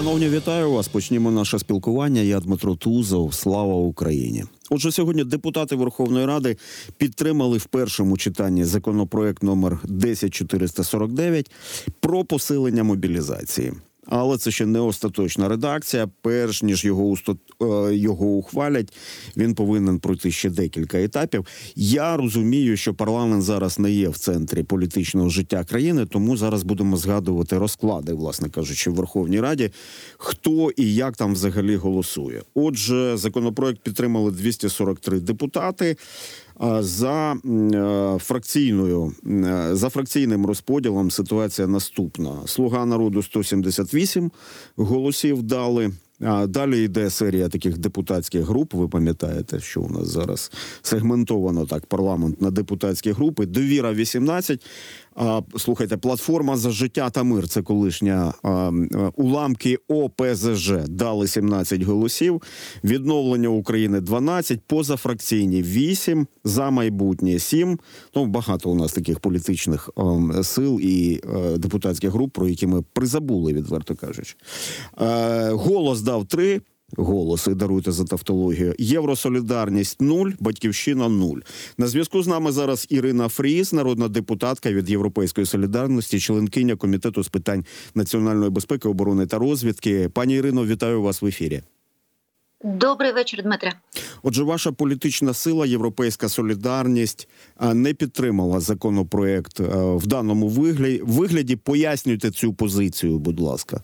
Шановні, вітаю вас. Почнімо наше спілкування. Я Дмитро Тузов. Слава Україні. Отже, сьогодні депутати Верховної Ради підтримали в першому читанні законопроект номер 10449 про посилення мобілізації але це ще не остаточна редакція. Перш ніж його усто... Е, його ухвалять, він повинен пройти ще декілька етапів. Я розумію, що парламент зараз не є в центрі політичного життя країни, тому зараз будемо згадувати розклади, власне кажучи, в Верховній Раді, хто і як там взагалі голосує. Отже, законопроект підтримали 243 депутати за е, фракційною е, за фракційним розподілом ситуація наступна: Слуга народу 178 голосів дали. Далі йде серія таких депутатських груп. Ви пам'ятаєте, що у нас зараз сегментовано так парламент на депутатські групи. Довіра 18, а, Слухайте, платформа за життя та мир. Це колишня а, уламки ОПЗЖ дали 17 голосів. Відновлення України 12, позафракційні 8, за майбутнє 7. Ну багато у нас таких політичних а, сил і а, депутатських груп, про які ми призабули, відверто кажучи. Голос дав 3, голоси. Даруйте за тавтологію. Євросолідарність нуль, батьківщина нуль. На зв'язку з нами зараз Ірина Фріз, народна депутатка від Європейської солідарності, членкиня комітету з питань національної безпеки, оборони та розвідки. Пані Ірино, вітаю вас в ефірі. Добрий вечір, Дмитре. Отже, ваша політична сила, Європейська Солідарність, не підтримала законопроект в даному вигляді. Вигляді пояснюйте цю позицію, будь ласка.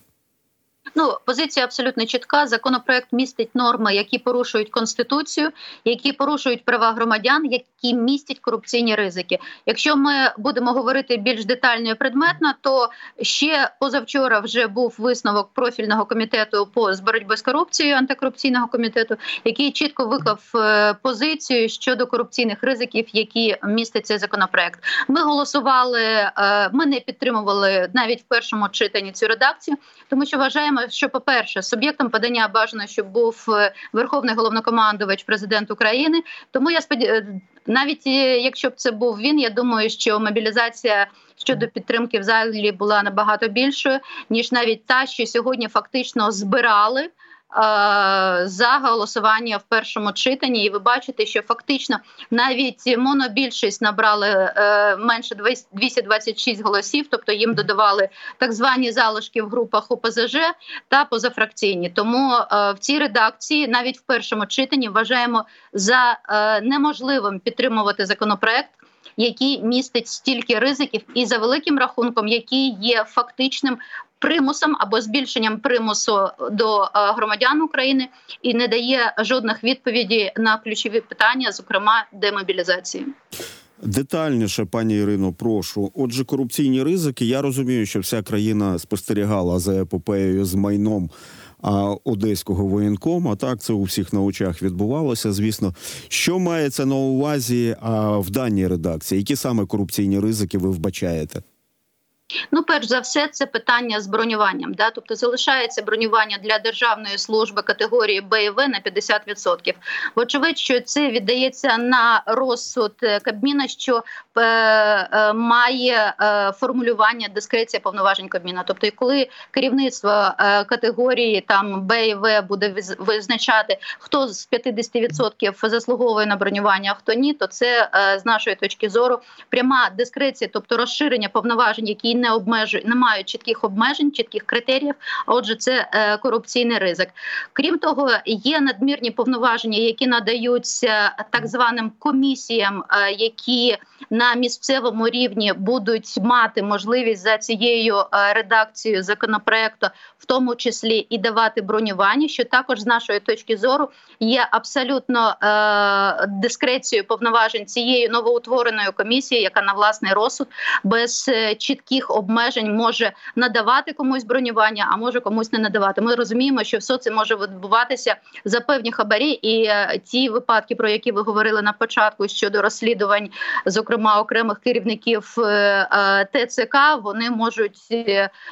Ну, позиція абсолютно чітка. Законопроект містить норми, які порушують конституцію, які порушують права громадян, які містять корупційні ризики. Якщо ми будемо говорити більш детально і предметно, то ще позавчора вже був висновок профільного комітету по з боротьби з корупцією антикорупційного комітету, який чітко виклав е, позицію щодо корупційних ризиків, які містить цей законопроект. Ми голосували, е, ми не підтримували навіть в першому читанні цю редакцію, тому що вважаємо що, по перше, суб'єктом подання бажано, щоб був е, верховний головнокомандувач президент України. Тому я сподіваюся, е, навіть е, якщо б це був він, я думаю, що мобілізація щодо підтримки в залі була набагато більшою ніж навіть та, що сьогодні фактично збирали. Е, за голосування в першому читанні, і ви бачите, що фактично навіть монобільшість набрали е, менше 226 голосів, тобто їм додавали так звані залишки в групах ОПЗЖ та позафракційні. Тому е, в цій редакції, навіть в першому читанні, вважаємо за неможливим підтримувати законопроект. Який містить стільки ризиків, і за великим рахунком, який є фактичним примусом або збільшенням примусу до е, громадян України і не дає жодних відповідей на ключові питання, зокрема демобілізації. Детальніше, пані Ірино, прошу. Отже, корупційні ризики. Я розумію, що вся країна спостерігала за епопеєю з майном а, одеського воєнкома. Так це у всіх на очах відбувалося. Звісно, що мається на увазі а, в даній редакції? Які саме корупційні ризики ви вбачаєте? Ну, перш за все, це питання з бронюванням. Да? Тобто залишається бронювання для державної служби категорії Б і В на 50%. Вочевидь, що це віддається на розсуд е, Кабміна, що е, е, має е, формулювання дискреція повноважень Кабміна. Тобто, коли керівництво е, категорії там Б і В буде визначати, хто з 50% заслуговує на бронювання, а хто ні, то це е, з нашої точки зору пряма дискреція, тобто розширення повноважень, які не обмежують, не мають чітких обмежень, чітких критеріїв. А отже, це е, корупційний ризик. Крім того, є надмірні повноваження, які надаються так званим комісіям, е, які на місцевому рівні будуть мати можливість за цією е, редакцією законопроекту, в тому числі і давати бронювання, що також з нашої точки зору є абсолютно е, дискрецією повноважень цієї новоутвореної комісії, яка на власний розсуд без чітких яких обмежень може надавати комусь бронювання, а може комусь не надавати. Ми розуміємо, що все це може відбуватися за певні хабарі, і е, ті випадки, про які ви говорили на початку щодо розслідувань, зокрема окремих керівників е, е, ТЦК, вони можуть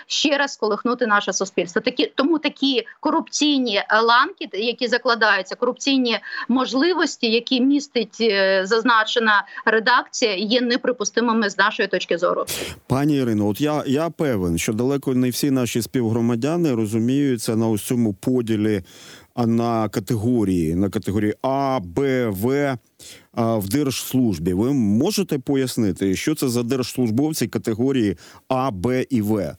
ще раз колихнути наше суспільство. Такі тому такі корупційні ланки, які закладаються, корупційні можливості, які містить зазначена редакція, є неприпустимими з нашої точки зору, пані Ірино. Дивно. От я, я певен, що далеко не всі наші співгромадяни розуміються на ось цьому поділі а, на категорії, на категорії А, Б, В в держслужбі. Ви можете пояснити, що це за держслужбовці категорії А, Б і В?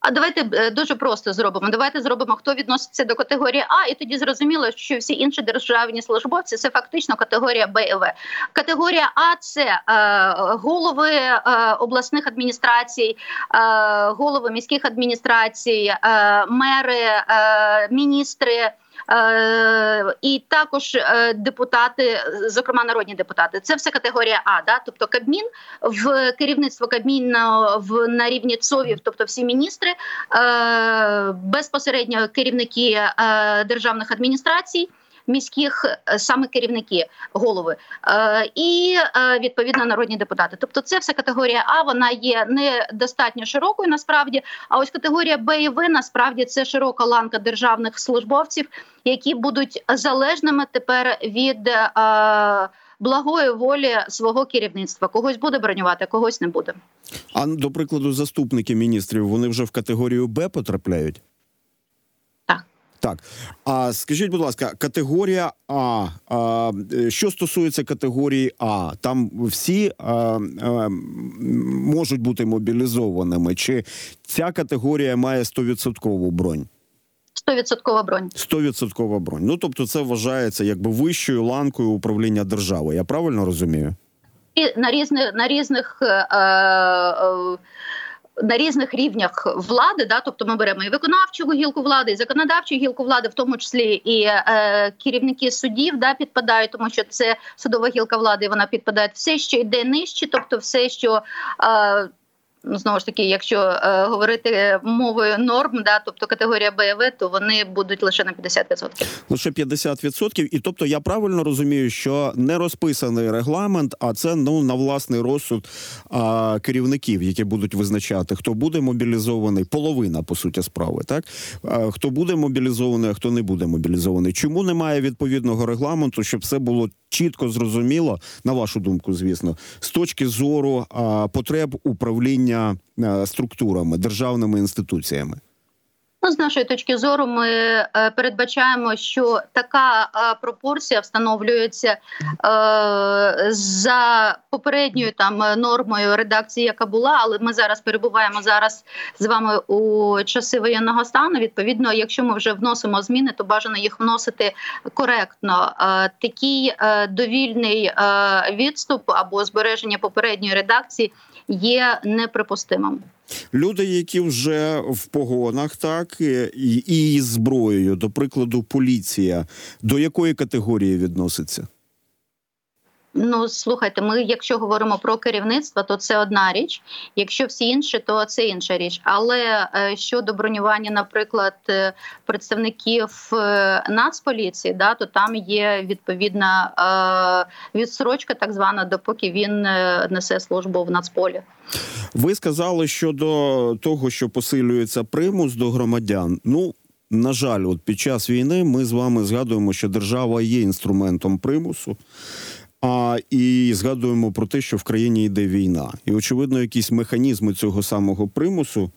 А давайте е, дуже просто зробимо. Давайте зробимо, хто відноситься до категорії А, і тоді зрозуміло, що всі інші державні службовці це фактично категорія Б і В. Категорія А це е, голови е, обласних адміністрацій, е, голови міських адміністрацій, е, мери, е, міністри. Е, і також е, депутати, зокрема народні депутати, це все категорія А. Да? Тобто Кабмін в керівництво Кабміну в на рівні ЦОВів, тобто всі міністри, е, безпосередньо керівники державних адміністрацій. Міських е, саме керівники голови е, і е, відповідно народні депутати. Тобто, це все категорія А. Вона є недостатньо широкою насправді. А ось категорія Б і В насправді це широка ланка державних службовців, які будуть залежними тепер від благої волі свого керівництва. Когось буде бронювати, когось не буде. А до прикладу, заступники міністрів вони вже в категорію Б потрапляють? Так. А скажіть, будь ласка, категорія А. а е, що стосується категорії А, там всі а, а, можуть бути мобілізованими, чи ця категорія має 100% бронь? 100% бронь. 100% бронь. Ну тобто, це вважається якби вищою ланкою управління держави. Я правильно розумію? І на різних на різних. Е, е, на різних рівнях влади, да, тобто ми беремо і виконавчу гілку влади, і законодавчу гілку влади, в тому числі і е, керівники судів, да, підпадають, тому що це судова гілка влади. Вона підпадає все, що йде нижче, тобто все, що е, Ну, знову ж таки, якщо е, говорити мовою норм, да, тобто категорія БВ, то вони будуть лише на 50%. Лише 50%. І тобто я правильно розумію, що не розписаний регламент, а це ну на власний розсуд а, керівників, які будуть визначати, хто буде мобілізований, половина по суті справи, так а, хто буде мобілізований, а хто не буде мобілізований. Чому немає відповідного регламенту, щоб все було чітко зрозуміло, на вашу думку, звісно, з точки зору потреб управління структурами, державними інституціями? Ну, з нашої точки зору, ми е, передбачаємо, що така пропорція встановлюється е, за попередньою там нормою редакції, яка була, але ми зараз перебуваємо зараз з вами у часи воєнного стану. Відповідно, якщо ми вже вносимо зміни, то бажано їх вносити коректно. Е, такий довільний відступ або збереження попередньої редакції є неприпустимим. Люди, які вже в погонах, так і, і зброєю, до прикладу, поліція, до якої категорії відноситься? Ну, слухайте, ми, якщо говоримо про керівництво, то це одна річ. Якщо всі інші, то це інша річ. Але е, щодо бронювання, наприклад, е, представників е, нацполіції, да, то там є відповідна відсрочка, так звана, допоки він несе службу в нацполі. Ви сказали щодо того, що посилюється примус до громадян. Ну на жаль, от під час війни ми з вами згадуємо, що держава є інструментом примусу. А і згадуємо про те, що в країні йде війна, і очевидно, якісь механізми цього самого примусу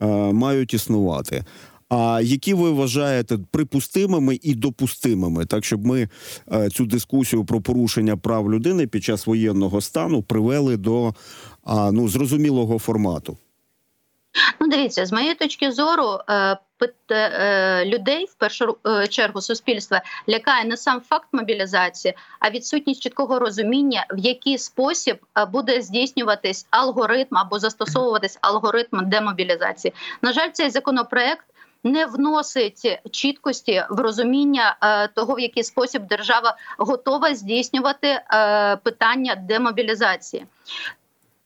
е, мають існувати. А які ви вважаєте припустимими і допустимими, так щоб ми е, цю дискусію про порушення прав людини під час воєнного стану привели до а, ну зрозумілого формату? Ну, дивіться, з моєї точки зору, е, е, людей в першу е, чергу суспільства лякає не сам факт мобілізації, а відсутність чіткого розуміння, в який спосіб буде здійснюватись алгоритм або застосовуватись алгоритм демобілізації. На жаль, цей законопроект. Не вносить чіткості в розуміння е, того, в який спосіб держава готова здійснювати е, питання демобілізації.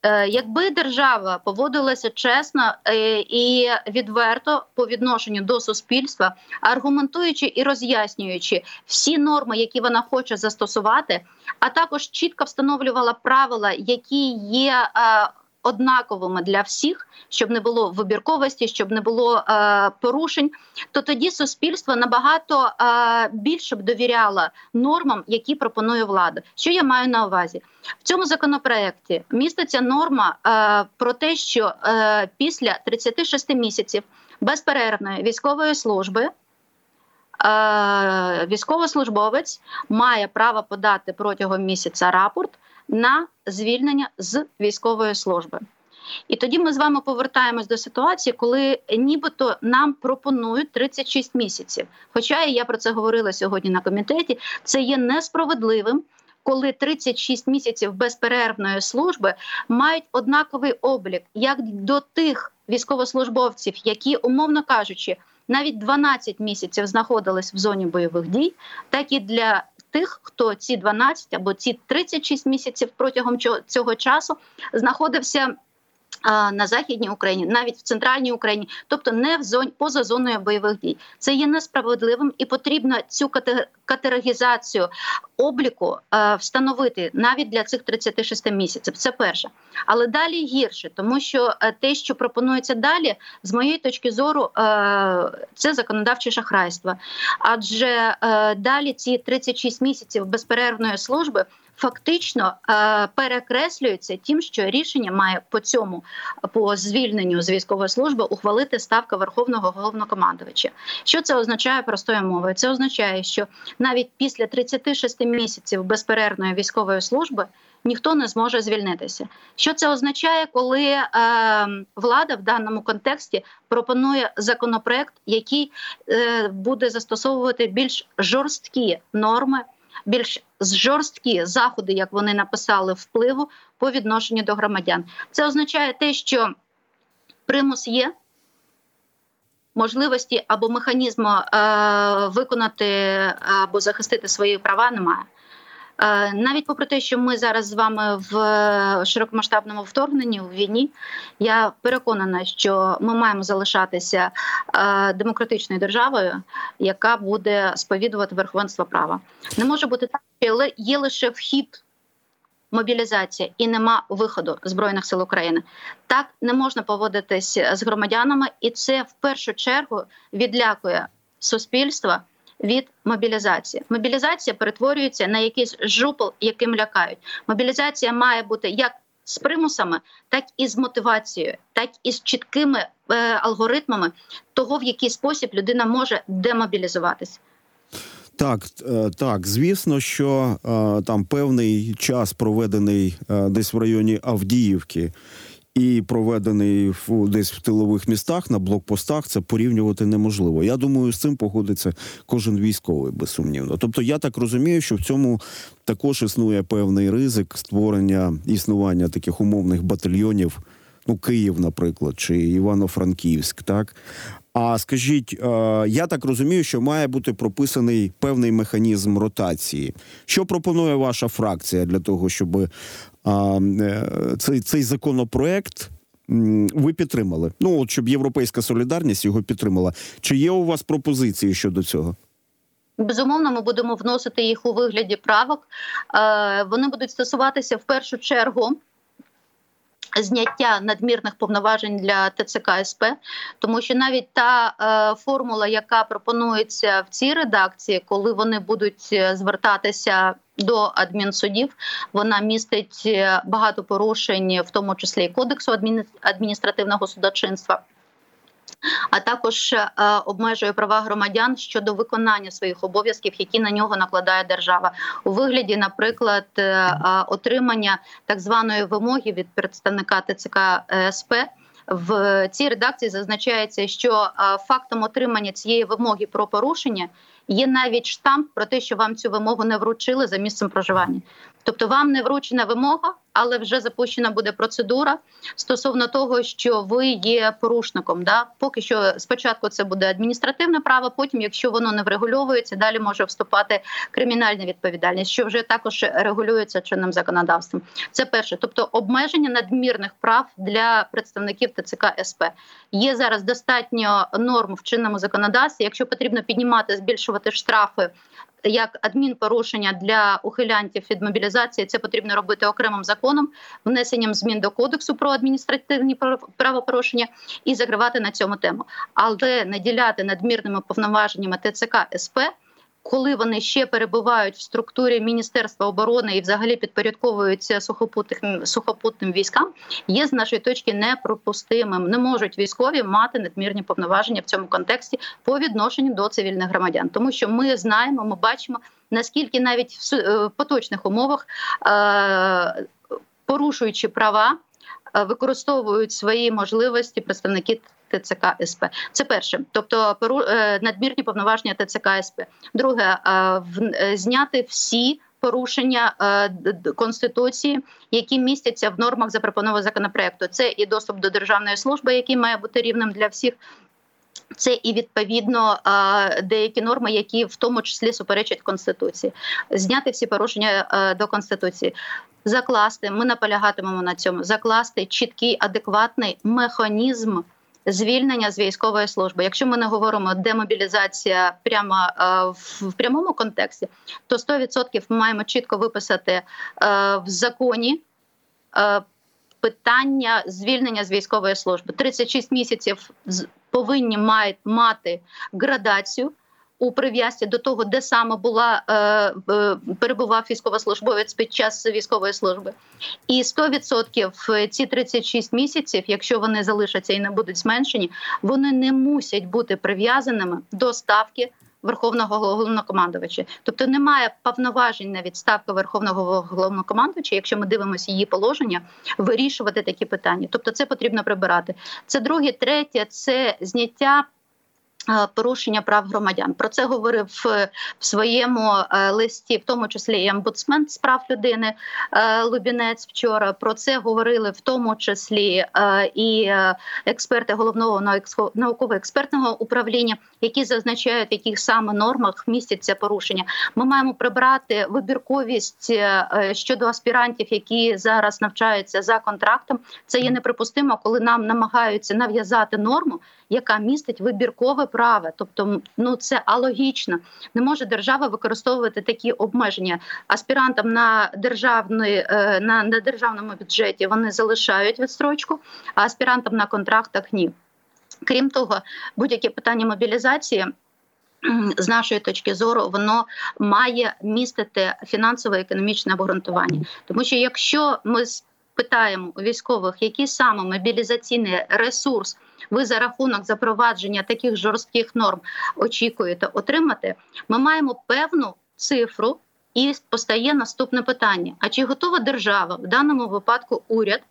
Е, якби держава поводилася чесно е, і відверто по відношенню до суспільства, аргументуючи і роз'яснюючи всі норми, які вона хоче застосувати, а також чітко встановлювала правила, які є е, однаковими для всіх, щоб не було вибірковості, щоб не було е, порушень, то тоді суспільство набагато е, більше б довіряло нормам, які пропонує влада. Що я маю на увазі в цьому законопроекті? Міститься норма е, про те, що е, після 36 місяців безперервної військової служби. Е, Військовослужбовець має право подати протягом місяця рапорт на звільнення з військової служби. І тоді ми з вами повертаємось до ситуації, коли нібито нам пропонують 36 місяців. Хоча і я про це говорила сьогодні на комітеті, це є несправедливим. Коли 36 місяців безперервної служби мають однаковий облік як до тих військовослужбовців, які, умовно кажучи, навіть 12 місяців знаходились в зоні бойових дій, так і для тих, хто ці 12 або ці 36 місяців протягом цього часу знаходився. На західній Україні, навіть в центральній Україні, тобто не в зоні поза зоною бойових дій, це є несправедливим і потрібно цю категоризацію обліку е, встановити навіть для цих 36 місяців. Це перше, але далі гірше, тому що е, те, що пропонується далі, з моєї точки зору, е, це законодавче шахрайство. Адже далі ці 36 місяців безперервної служби фактично е, перекреслюється тим, що рішення має по цьому по звільненню з військової служби ухвалити ставка верховного головнокомандувача. Що це означає простою мовою? Це означає, що навіть після 36 місяців безперервної військової служби. Ніхто не зможе звільнитися. Що це означає, коли е, влада в даному контексті пропонує законопроект, який е, буде застосовувати більш жорсткі норми більш жорсткі заходи, як вони написали, впливу по відношенню до громадян. Це означає те, що примус є. Можливості або механізму е, виконати або захистити свої права немає. Е, навіть попри те, що ми зараз з вами в широкомасштабному вторгненні у війні, я переконана, що ми маємо залишатися е, демократичною державою, яка буде сповідувати верховенство права. Не може бути так, що є лише вхід. Мобілізація і нема виходу збройних сил України. Так не можна поводитись з громадянами, і це в першу чергу відлякує суспільство від мобілізації. Мобілізація перетворюється на якийсь жупел, яким лякають. Мобілізація має бути як з примусами, так і з мотивацією, так і з чіткими е, алгоритмами того, в який спосіб людина може демобілізуватись. Так, е, так, звісно, що е, там певний час проведений е, десь в районі Авдіївки і проведений в десь в тилових містах на блокпостах, це порівнювати неможливо. Я думаю, з цим погодиться кожен військовий безсумнівно. Тобто, я так розумію, що в цьому також існує певний ризик створення існування таких умовних батальйонів. Ну, Київ, наприклад, чи Івано-Франківськ, так а скажіть, я так розумію, що має бути прописаний певний механізм ротації. Що пропонує ваша фракція для того, щоб Е, цей цей законопроект ви підтримали? Ну от щоб європейська солідарність його підтримала. Чи є у вас пропозиції щодо цього? Безумовно, ми будемо вносити їх у вигляді правок. Е, вони будуть стосуватися в першу чергу Зняття надмірних повноважень для ТЦК СП, тому що навіть та е, формула, яка пропонується в цій редакції, коли вони будуть е, звертатися до адмінсудів, вона містить е, багато порушень, в тому числі і кодексу адміністративного судочинства а також е, обмежує права громадян щодо виконання своїх обов'язків, які на нього накладає держава, у вигляді, наприклад, е, отримання так званої вимоги від представника ТЦК е, СП. В цій редакції зазначається, що фактом отримання цієї вимоги про порушення є навіть штамп про те, що вам цю вимогу не вручили за місцем проживання. Тобто, вам не вручена вимога, але вже запущена буде процедура стосовно того, що ви є порушником. Да, поки що спочатку це буде адміністративне право. Потім, якщо воно не врегульовується, далі може вступати кримінальна відповідальність, що вже також регулюється чинним законодавством. Це перше, тобто обмеження надмірних прав для представників ТЦК СП. Є зараз достатньо норм в чинному законодавстві. Якщо потрібно піднімати, збільшувати штрафи як адмінпорушення для ухилянтів від мобілізації, це потрібно робити окремим законом, внесенням змін до кодексу про адміністративні прав- правопорушення і закривати на цьому тему, але наділяти надмірними повноваженнями ТЦК СП. Коли вони ще перебувають в структурі Міністерства оборони і взагалі підпорядковуються сухопутним сухопутним військам, є з нашої точки непропустимим. Не можуть військові мати надмірні повноваження в цьому контексті по відношенню до цивільних громадян, тому що ми знаємо, ми бачимо наскільки навіть в е, поточних умовах, е, порушуючи права, використовують свої можливості представники. ТЦК СП це перше, тобто е, надмірні повноваження ТЦК СП. Друге, е, е, зняти всі порушення е, конституції, які містяться в нормах запропонованого законопроекту. Це і доступ до державної служби, який має бути рівним для всіх. Це і відповідно е, деякі норми, які в тому числі суперечать конституції, зняти всі порушення е, до конституції, закласти. Ми наполягатимемо на цьому. Закласти чіткий адекватний механізм звільнення з військової служби. Якщо ми не говоримо демобілізація прямо е, в, прямому контексті, то 100% ми маємо чітко виписати е, в законі. е, Питання звільнення з військової служби 36 місяців повинні мають мати градацію у прив'язці до того, де саме була е, е, перебував військовослужбовець під час військової служби. І 100% ці 36 місяців, якщо вони залишаться і не будуть зменшені, вони не мусять бути прив'язаними до ставки. Верховного головнокомандувача, тобто немає повноважень на відставку верховного головнокомандувача, якщо ми дивимося її положення, вирішувати такі питання. Тобто, це потрібно прибирати. Це друге, третє це зняття. Е, Порушення прав громадян про це говорив е, в своєму е, листі, в тому числі і омбудсмен з прав людини Лубінець. Вчора про це говорили в тому числі і експерти головного науково-експертного управління, які зазначають, в яких саме нормах містяться порушення. Ми маємо прибрати вибірковість щодо аспірантів, які зараз навчаються за контрактом. Це є неприпустимо, коли нам намагаються нав'язати норму, яка містить вибіркове право. Тобто, ну це алогічно. Не може держава використовувати такі обмеження. Аспірантам на державної е, на, на державному бюджеті вони залишають відстрочку, а аспірантам на контрактах ні. Крім того, будь-яке питання мобілізації. З нашої точки зору, воно має містити фінансово-економічне обґрунтування, тому що якщо ми питаємо у військових, який саме мобілізаційний ресурс ви за рахунок запровадження таких жорстких норм очікуєте отримати, ми маємо певну цифру, і постає наступне питання: а чи готова держава в даному випадку уряд?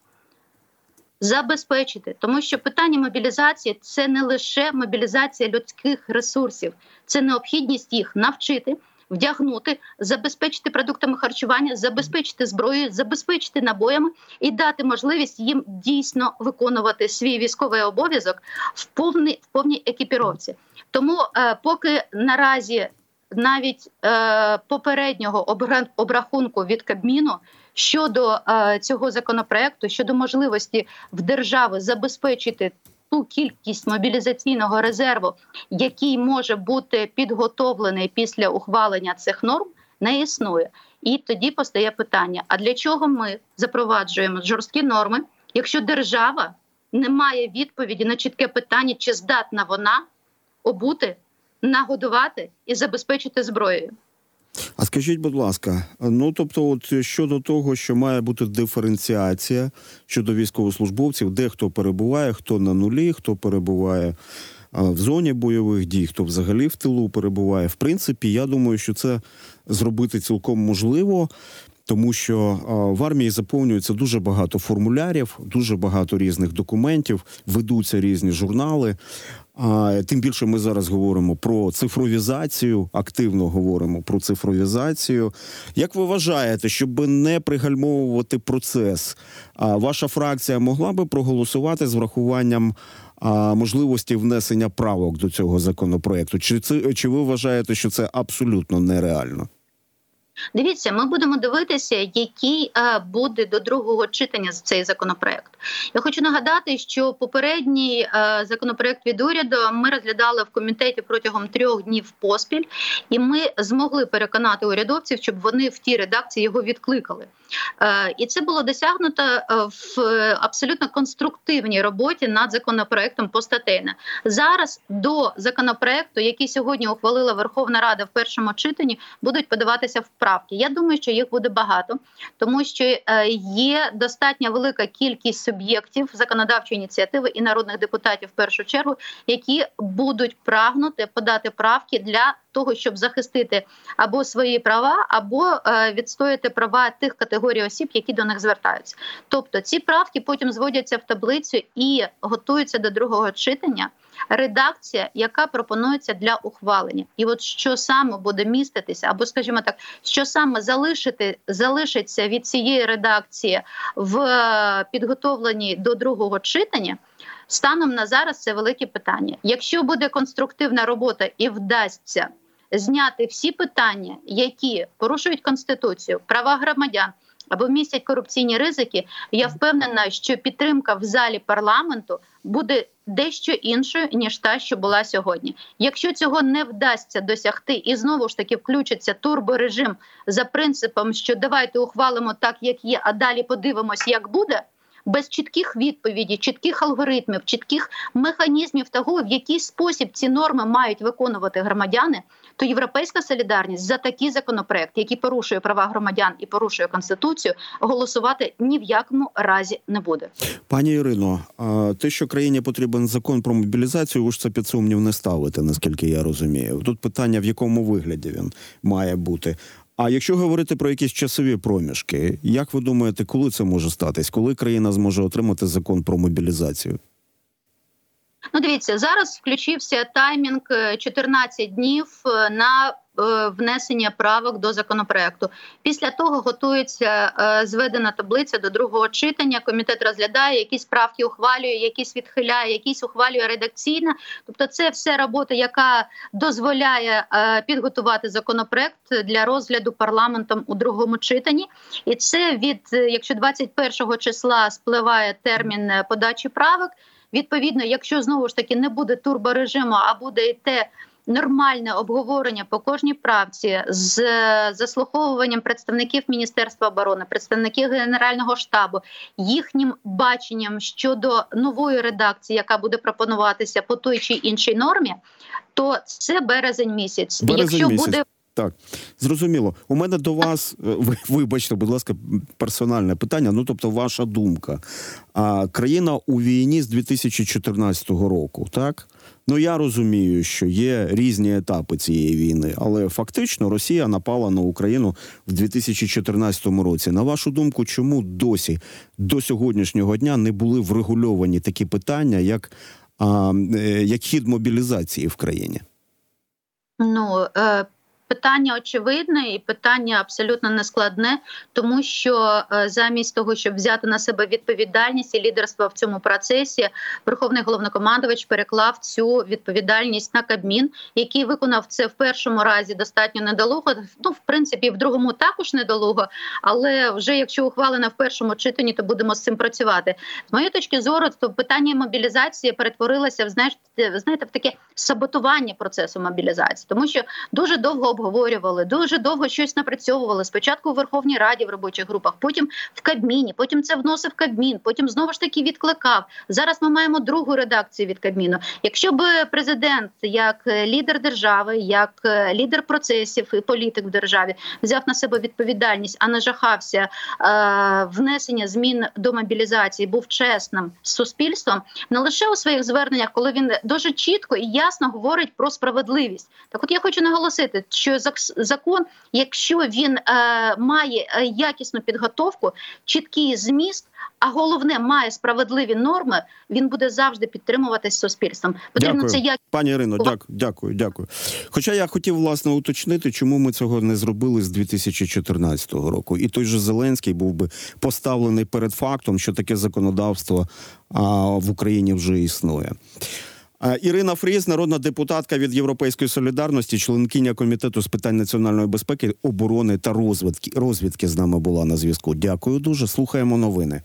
Забезпечити, тому що питання мобілізації це не лише мобілізація людських ресурсів, це необхідність їх навчити, вдягнути, забезпечити продуктами харчування, забезпечити зброєю, забезпечити набоями і дати можливість їм дійсно виконувати свій військовий обов'язок в повній в повній екіпіровці. Тому, е, поки наразі навіть е, попереднього обрахунку від Кабміну щодо е, цього законопроекту, щодо можливості в держави забезпечити ту кількість мобілізаційного резерву, який може бути підготовлений після ухвалення цих норм, не існує. І тоді постає питання: а для чого ми запроваджуємо жорсткі норми, якщо держава не має відповіді на чітке питання, чи здатна вона обути, нагодувати і забезпечити зброєю? А скажіть, будь ласка, ну тобто, от щодо того, що має бути диференціація щодо військовослужбовців, де хто перебуває, хто на нулі, хто перебуває в зоні бойових дій, хто взагалі в тилу перебуває. В принципі, я думаю, що це зробити цілком можливо. Тому що а, в армії заповнюється дуже багато формулярів, дуже багато різних документів, ведуться різні журнали. А тим більше ми зараз говоримо про цифровізацію, активно говоримо про цифровізацію. Як ви вважаєте, щоб не пригальмовувати процес, ваша фракція могла би проголосувати з врахуванням можливості внесення правок до цього законопроекту? Чи це чи ви вважаєте, що це абсолютно нереально? Дивіться, ми будемо дивитися, який е, буде до другого читання цей законопроект. Я хочу нагадати, що попередній е, законопроект від уряду ми розглядали в комітеті протягом трьох днів поспіль, і ми змогли переконати урядовців, щоб вони в тій редакції його відкликали. Е, і це було досягнуто е, в абсолютно конструктивній роботі над законопроектом постатейно. Зараз до законопроекту, який сьогодні ухвалила Верховна Рада в першому читанні, будуть подаватися вправки. Я думаю, що їх буде багато, тому що е, є достатньо велика кількість суб'єктів законодавчої ініціативи і народних депутатів в першу чергу, які будуть прагнути подати правки для того, щоб захистити або свої права, або відстояти права тих категорій осіб, які до них звертаються. Тобто ці правки потім зводяться в таблицю і готуються до другого читання. Редакція, яка пропонується для ухвалення, і от що саме буде міститися, або, скажімо так, що саме залишити залишиться від цієї редакції в е, підготовленні до другого читання. Станом на зараз це велике питання. Якщо буде конструктивна робота і вдасться зняти всі питання, які порушують конституцію, права громадян або містять корупційні ризики, я впевнена, що підтримка в залі парламенту буде дещо іншою ніж та, що була сьогодні. Якщо цього не вдасться досягти, і знову ж таки включиться турборежим за принципом, що давайте ухвалимо так, як є, а далі подивимось, як буде. Без чітких відповідей, чітких алгоритмів, чітких механізмів того, в який спосіб ці норми мають виконувати громадяни, то європейська солідарність за такий законопроект, який порушує права громадян і порушує конституцію, голосувати ні в якому разі не буде. Пані Ірино, те, що країні потрібен закон про мобілізацію, ви ж це під сумнів не ставите, наскільки я розумію. Тут питання, в якому вигляді він має бути. А якщо говорити про якісь часові проміжки, як ви думаєте, коли це може статись? Коли країна зможе отримати закон про мобілізацію? Ну, дивіться, зараз включився таймінг е, 14 днів е, на е, внесення правок до законопроекту. Після того готується е, зведена таблиця до другого читання. Комітет розглядає якісь правки, ухвалює, якісь відхиляє, якісь ухвалює редакційно. Тобто, це все робота, яка дозволяє е, підготувати законопроект для розгляду парламентом у другому читанні. І це від е, якщо 21 числа спливає термін е, подачі правок. Відповідно, якщо знову ж таки не буде турборежиму, а буде і те нормальне обговорення по кожній правці з е, заслуховуванням представників Міністерства оборони, представників Генерального штабу, їхнім баченням щодо нової редакції, яка буде пропонуватися по той чи іншій нормі, то це березень місяць. Березень якщо місяць. буде Так, зрозуміло. У мене до вас, е, ви, вибачте, будь ласка, персональне питання. Ну, тобто, ваша думка. А країна у війні з 2014 року, так? Ну я розумію, що є різні етапи цієї війни, але фактично Росія напала на Україну в 2014 році. На вашу думку, чому досі до сьогоднішнього дня не були врегульовані такі питання, як, а, е, як хід мобілізації в країні? Ну е, питання очевидне і питання абсолютно нескладне, тому що е, замість того, щоб взяти на себе відповідальність і лідерство в цьому процесі, верховний головнокомандувач переклав цю відповідальність на Кабмін, який виконав це в першому разі достатньо недолуго. Ну, в принципі, в другому також недолуго. Але вже якщо ухвалено в першому читанні, то будемо з цим працювати. З моєї точки зору, то питання мобілізації перетворилося в знаєте, в таке саботування процесу мобілізації, тому що дуже довго обговорювали, дуже довго щось напрацьовували. Спочатку у Верховній Раді в робочих групах, потім в Кабміні, потім це вносив Кабмін, потім знову ж таки відкликав. Зараз ми маємо другу редакцію від Кабміну. Якщо б президент, як е, лідер держави, як е, лідер процесів і політик в державі, взяв на себе відповідальність, а не жахався е, внесення змін до мобілізації, був чесним з суспільством, не лише у своїх зверненнях, коли він дуже чітко і ясно говорить про справедливість. Так, от я хочу наголосити, що зак- закон, якщо він е, має е, якісну підготовку, чіткий зміст, а головне має справедливі норми, він буде завжди підтримуватись суспільством. Потрібно Дякую. це як Пані Ірино, дякую, дякую, дякую. Хоча я хотів власне уточнити, чому ми цього не зробили з 2014 року. І той же Зеленський був би поставлений перед фактом, що таке законодавство а, в Україні вже існує. А, Ірина Фріз, народна депутатка від Європейської солідарності, членкиня комітету з питань національної безпеки, оборони та розвідки. Розвідки з нами була на зв'язку. Дякую дуже. Слухаємо новини.